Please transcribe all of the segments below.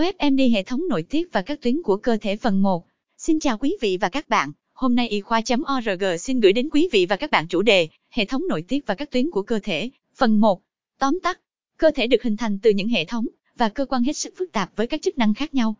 OFMD hệ thống nội tiết và các tuyến của cơ thể phần 1. Xin chào quý vị và các bạn. Hôm nay y khoa.org xin gửi đến quý vị và các bạn chủ đề hệ thống nội tiết và các tuyến của cơ thể. Phần 1. Tóm tắt. Cơ thể được hình thành từ những hệ thống và cơ quan hết sức phức tạp với các chức năng khác nhau,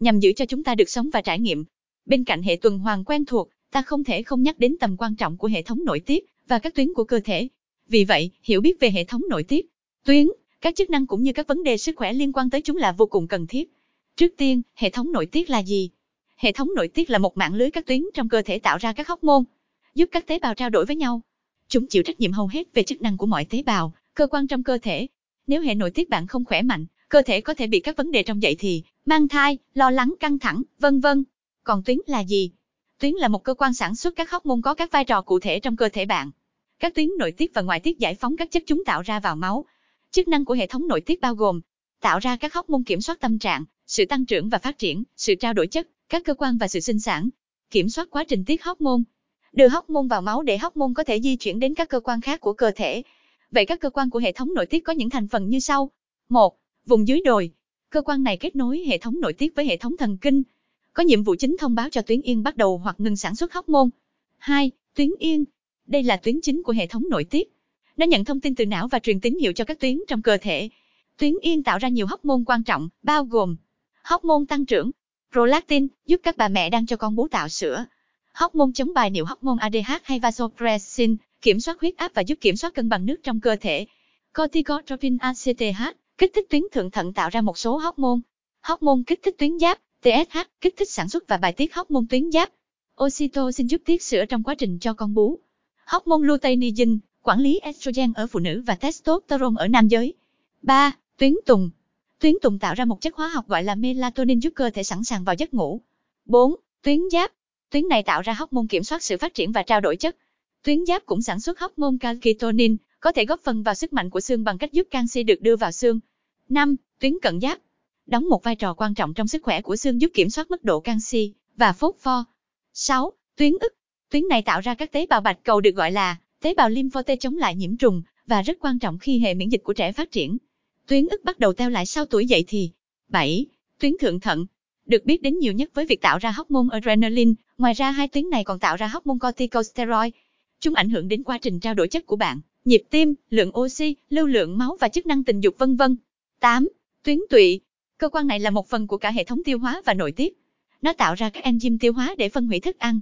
nhằm giữ cho chúng ta được sống và trải nghiệm. Bên cạnh hệ tuần hoàn quen thuộc, ta không thể không nhắc đến tầm quan trọng của hệ thống nội tiết và các tuyến của cơ thể. Vì vậy, hiểu biết về hệ thống nội tiết, tuyến các chức năng cũng như các vấn đề sức khỏe liên quan tới chúng là vô cùng cần thiết. Trước tiên, hệ thống nội tiết là gì? Hệ thống nội tiết là một mạng lưới các tuyến trong cơ thể tạo ra các hóc môn, giúp các tế bào trao đổi với nhau. Chúng chịu trách nhiệm hầu hết về chức năng của mọi tế bào, cơ quan trong cơ thể. Nếu hệ nội tiết bạn không khỏe mạnh, cơ thể có thể bị các vấn đề trong dậy thì, mang thai, lo lắng căng thẳng, vân vân. Còn tuyến là gì? Tuyến là một cơ quan sản xuất các hóc môn có các vai trò cụ thể trong cơ thể bạn. Các tuyến nội tiết và ngoại tiết giải phóng các chất chúng tạo ra vào máu, Chức năng của hệ thống nội tiết bao gồm tạo ra các hóc môn kiểm soát tâm trạng, sự tăng trưởng và phát triển, sự trao đổi chất, các cơ quan và sự sinh sản, kiểm soát quá trình tiết hóc môn, đưa hóc môn vào máu để hóc môn có thể di chuyển đến các cơ quan khác của cơ thể. Vậy các cơ quan của hệ thống nội tiết có những thành phần như sau. 1. Vùng dưới đồi. Cơ quan này kết nối hệ thống nội tiết với hệ thống thần kinh, có nhiệm vụ chính thông báo cho tuyến yên bắt đầu hoặc ngừng sản xuất hóc môn. 2. Tuyến yên. Đây là tuyến chính của hệ thống nội tiết. Nó nhận thông tin từ não và truyền tín hiệu cho các tuyến trong cơ thể. Tuyến yên tạo ra nhiều hóc môn quan trọng, bao gồm hóc môn tăng trưởng, prolactin, giúp các bà mẹ đang cho con bú tạo sữa. Hóc môn chống bài niệu hóc môn ADH hay vasopressin, kiểm soát huyết áp và giúp kiểm soát cân bằng nước trong cơ thể. Corticotropin ACTH, kích thích tuyến thượng thận tạo ra một số hóc môn. Hóc môn kích thích tuyến giáp, TSH, kích thích sản xuất và bài tiết hóc môn tuyến giáp. Oxytocin giúp tiết sữa trong quá trình cho con bú. Hóc môn luteinizing, quản lý estrogen ở phụ nữ và testosterone ở nam giới. 3. Tuyến tùng. Tuyến tùng tạo ra một chất hóa học gọi là melatonin giúp cơ thể sẵn sàng vào giấc ngủ. 4. Tuyến giáp. Tuyến này tạo ra hóc môn kiểm soát sự phát triển và trao đổi chất. Tuyến giáp cũng sản xuất hóc môn calcitonin, có thể góp phần vào sức mạnh của xương bằng cách giúp canxi được đưa vào xương. 5. Tuyến cận giáp. Đóng một vai trò quan trọng trong sức khỏe của xương giúp kiểm soát mức độ canxi và phốt pho. 6. Tuyến ức. Tuyến này tạo ra các tế bào bạch cầu được gọi là Tế bào lympho T chống lại nhiễm trùng và rất quan trọng khi hệ miễn dịch của trẻ phát triển. Tuyến ức bắt đầu teo lại sau tuổi dậy thì. 7. Tuyến thượng thận được biết đến nhiều nhất với việc tạo ra hormone adrenaline, ngoài ra hai tuyến này còn tạo ra hormone corticosteroid. Chúng ảnh hưởng đến quá trình trao đổi chất của bạn, nhịp tim, lượng oxy, lưu lượng máu và chức năng tình dục vân vân. 8. Tuyến tụy. Cơ quan này là một phần của cả hệ thống tiêu hóa và nội tiết. Nó tạo ra các enzyme tiêu hóa để phân hủy thức ăn,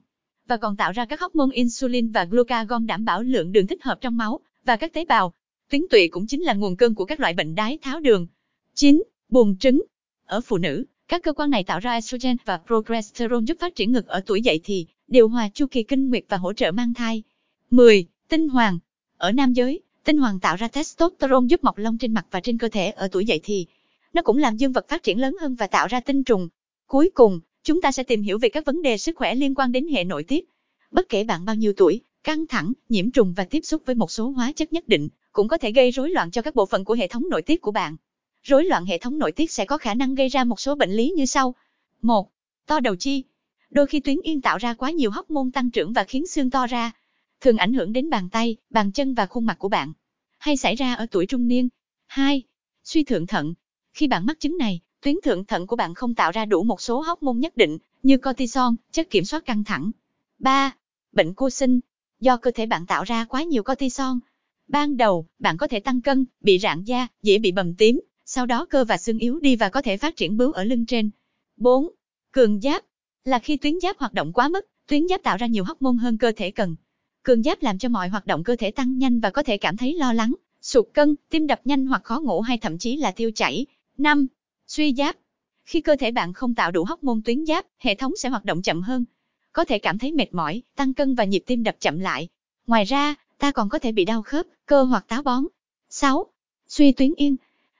và còn tạo ra các hormone insulin và glucagon đảm bảo lượng đường thích hợp trong máu và các tế bào. Tuyến tụy cũng chính là nguồn cơn của các loại bệnh đái tháo đường. 9. Buồng trứng. Ở phụ nữ, các cơ quan này tạo ra estrogen và progesterone giúp phát triển ngực ở tuổi dậy thì, điều hòa chu kỳ kinh nguyệt và hỗ trợ mang thai. 10. Tinh hoàng. Ở nam giới, tinh hoàng tạo ra testosterone giúp mọc lông trên mặt và trên cơ thể ở tuổi dậy thì. Nó cũng làm dương vật phát triển lớn hơn và tạo ra tinh trùng. Cuối cùng, Chúng ta sẽ tìm hiểu về các vấn đề sức khỏe liên quan đến hệ nội tiết. Bất kể bạn bao nhiêu tuổi, căng thẳng, nhiễm trùng và tiếp xúc với một số hóa chất nhất định cũng có thể gây rối loạn cho các bộ phận của hệ thống nội tiết của bạn. Rối loạn hệ thống nội tiết sẽ có khả năng gây ra một số bệnh lý như sau. 1. To đầu chi. Đôi khi tuyến yên tạo ra quá nhiều hóc môn tăng trưởng và khiến xương to ra, thường ảnh hưởng đến bàn tay, bàn chân và khuôn mặt của bạn. Hay xảy ra ở tuổi trung niên. 2. Suy thượng thận. Khi bạn mắc chứng này, tuyến thượng thận của bạn không tạo ra đủ một số hóc môn nhất định, như cortisol, chất kiểm soát căng thẳng. 3. Bệnh cô sinh. Do cơ thể bạn tạo ra quá nhiều cortisol. Ban đầu, bạn có thể tăng cân, bị rạn da, dễ bị bầm tím, sau đó cơ và xương yếu đi và có thể phát triển bướu ở lưng trên. 4. Cường giáp. Là khi tuyến giáp hoạt động quá mức, tuyến giáp tạo ra nhiều hóc môn hơn cơ thể cần. Cường giáp làm cho mọi hoạt động cơ thể tăng nhanh và có thể cảm thấy lo lắng, sụt cân, tim đập nhanh hoặc khó ngủ hay thậm chí là tiêu chảy. 5. Suy giáp. Khi cơ thể bạn không tạo đủ hóc môn tuyến giáp, hệ thống sẽ hoạt động chậm hơn. Có thể cảm thấy mệt mỏi, tăng cân và nhịp tim đập chậm lại. Ngoài ra, ta còn có thể bị đau khớp, cơ hoặc táo bón. 6. Suy tuyến yên.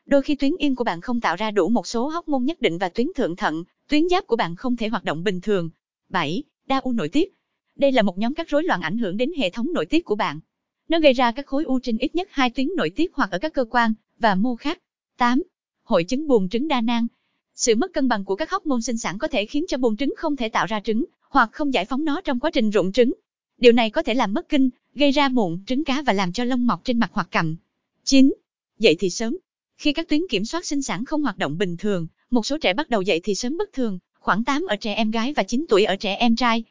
Đôi khi tuyến yên của bạn không tạo ra đủ một số hóc môn nhất định và tuyến thượng thận, tuyến giáp của bạn không thể hoạt động bình thường. 7. Đa u nội tiết. Đây là một nhóm các rối loạn ảnh hưởng đến hệ thống nội tiết của bạn. Nó gây ra các khối u trên ít nhất hai tuyến nội tiết hoặc ở các cơ quan và mô khác. 8 hội chứng buồng trứng đa nang. Sự mất cân bằng của các hóc môn sinh sản có thể khiến cho buồng trứng không thể tạo ra trứng, hoặc không giải phóng nó trong quá trình rụng trứng. Điều này có thể làm mất kinh, gây ra mụn, trứng cá và làm cho lông mọc trên mặt hoặc cằm. 9. Dậy thì sớm. Khi các tuyến kiểm soát sinh sản không hoạt động bình thường, Một số trẻ bắt đầu dậy thì sớm bất thường, khoảng 8 ở trẻ em gái và 9 tuổi ở trẻ em trai.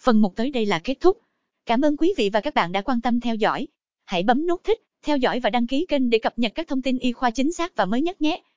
Phần 1 tới đây là kết thúc. Cảm ơn quý vị và các bạn đã quan tâm theo dõi. Hãy bấm nút thích, theo dõi và đăng ký kênh để cập nhật các thông tin y khoa chính xác và mới nhất nhé.